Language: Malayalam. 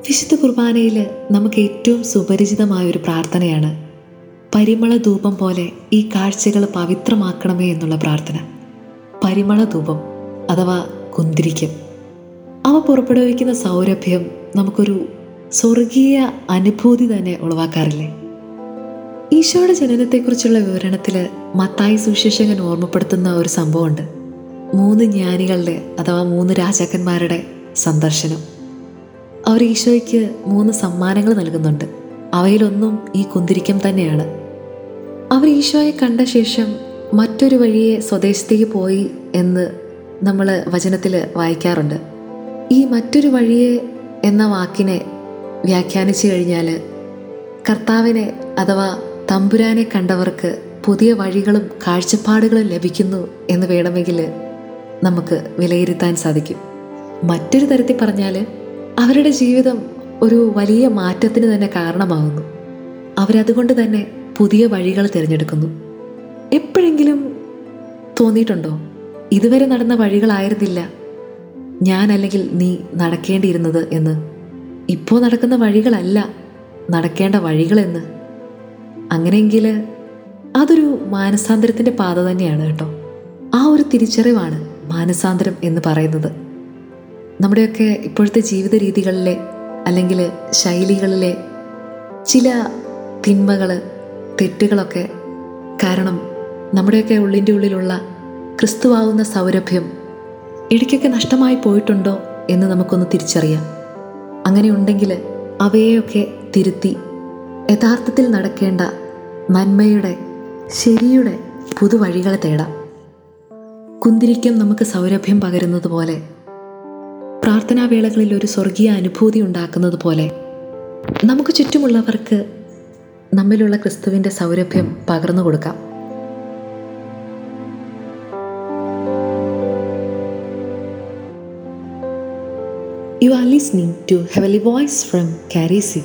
വിശുദ്ധ കുർബാനയിൽ നമുക്ക് ഏറ്റവും സുപരിചിതമായ ഒരു പ്രാർത്ഥനയാണ് പരിമള ധൂപം പോലെ ഈ കാഴ്ചകൾ പവിത്രമാക്കണമേ എന്നുള്ള പ്രാർത്ഥന. പരിമള ധൂപം അഥവാ കുന്തിരിക്കം. അവ പുറപ്പെടുവിക്കുന്ന സൗരഭ്യം നമുക്കൊരു സ്വർഗീയ അനുഭൂതി തന്നെ ഉളവാക്കാറില്ലേ? ഈശോയുടെ ജനനത്തെക്കുറിച്ചുള്ള വിവരണത്തിൽ മത്തായി സുശേഷകൻ ഓർമ്മപ്പെടുത്തുന്ന ഒരു സംഭവമുണ്ട്. മൂന്ന് ജ്ഞാനികളുടെ അഥവാ മൂന്ന് രാജാക്കന്മാരുടെ സന്ദർശനം. അവർ ഈശോയ്ക്ക് മൂന്ന് സമ്മാനങ്ങൾ നൽകുന്നുണ്ട്. അവയിലൊന്നും ഈ കുന്തിരിക്കം തന്നെയാണ്. അവർ ഈശോയെ കണ്ട ശേഷം മറ്റൊരു വഴിയെ സ്വദേശത്തേക്ക് പോയി എന്ന് നമ്മൾ വചനത്തിൽ വായിക്കാറുണ്ട്. ഈ മറ്റൊരു വഴിയെ എന്ന വാക്കിനെ വ്യാഖ്യാനിച്ചു കഴിഞ്ഞാൽ കർത്താവിനെ അഥവാ തമ്പുരാനെ കണ്ടവർക്ക് പുതിയ വഴികളും കാഴ്ചപ്പാടുകളും ലഭിക്കുന്നു എന്ന് വേണമെങ്കിൽ നമുക്ക് വിലയിരുത്താൻ സാധിക്കും. മറ്റൊരു തരത്തിൽ പറഞ്ഞാൽ അവരുടെ ജീവിതം ഒരു വലിയ മാറ്റത്തിന് തന്നെ കാരണമാകുന്നു. അവരതുകൊണ്ട് തന്നെ പുതിയ വഴികൾ തിരഞ്ഞെടുക്കുന്നു. എപ്പോഴെങ്കിലും തോന്നിയിട്ടുണ്ടോ? ഇതുവരെ നടന്ന വഴികളായിരുന്നില്ല. ഞാൻ അല്ലെങ്കിൽ നീ നടക്കേണ്ടിയിരുന്നത് എന്ന്. ഇപ്പോൾ നടക്കുന്ന വഴികളല്ല നടക്കേണ്ട വഴികളെന്ന് അങ്ങനെയെങ്കിൽ അതൊരു മാനസാന്തരത്തിന്റെ പാത തന്നെയാണ് കേട്ടോ. ആ ഒരു തിരിച്ചറിവാണ് മാനസാന്തരം എന്ന് പറയുന്നത്. നമ്മുടെയൊക്കെ ഇപ്പോഴത്തെ ജീവിത രീതികളിലെ അല്ലെങ്കിൽ ശൈലികളിലെ ചില തിന്മകൾ തെറ്റുകളൊക്കെ കാരണം നമ്മുടെയൊക്കെ ഉള്ളിന്റെ ഉള്ളിലുള്ള ക്രിസ്തുവാവുന്ന സൗരഭ്യം ഇടയ്ക്കൊക്കെ നഷ്ടമായി പോയിട്ടുണ്ടോ എന്ന് നമുക്കൊന്ന് തിരിച്ചറിയാം. അങ്ങനെ ഉണ്ടെങ്കിൽ അവയെയൊക്കെ തിരുത്തി യഥാർത്ഥത്തിൽ നടക്കേണ്ട നന്മയുടെ ശരിയുടെ പുതുവഴികളെ തേടാം. കുന്തിരിക്കം നമുക്ക് സൗരഭ്യം പകരുന്നത് പോലെ പ്രാർത്ഥനാവേളകളിൽ ഒരു സ്വർഗീയ അനുഭൂതി ഉണ്ടാക്കുന്നത് പോലെ നമുക്ക് ചുറ്റുമുള്ളവർക്ക് നമ്മിലുള്ള ക്രിസ്തുവിന്റെ സൗരഭ്യം പകർന്നു കൊടുക്കാം You are listening to voice from Carisi.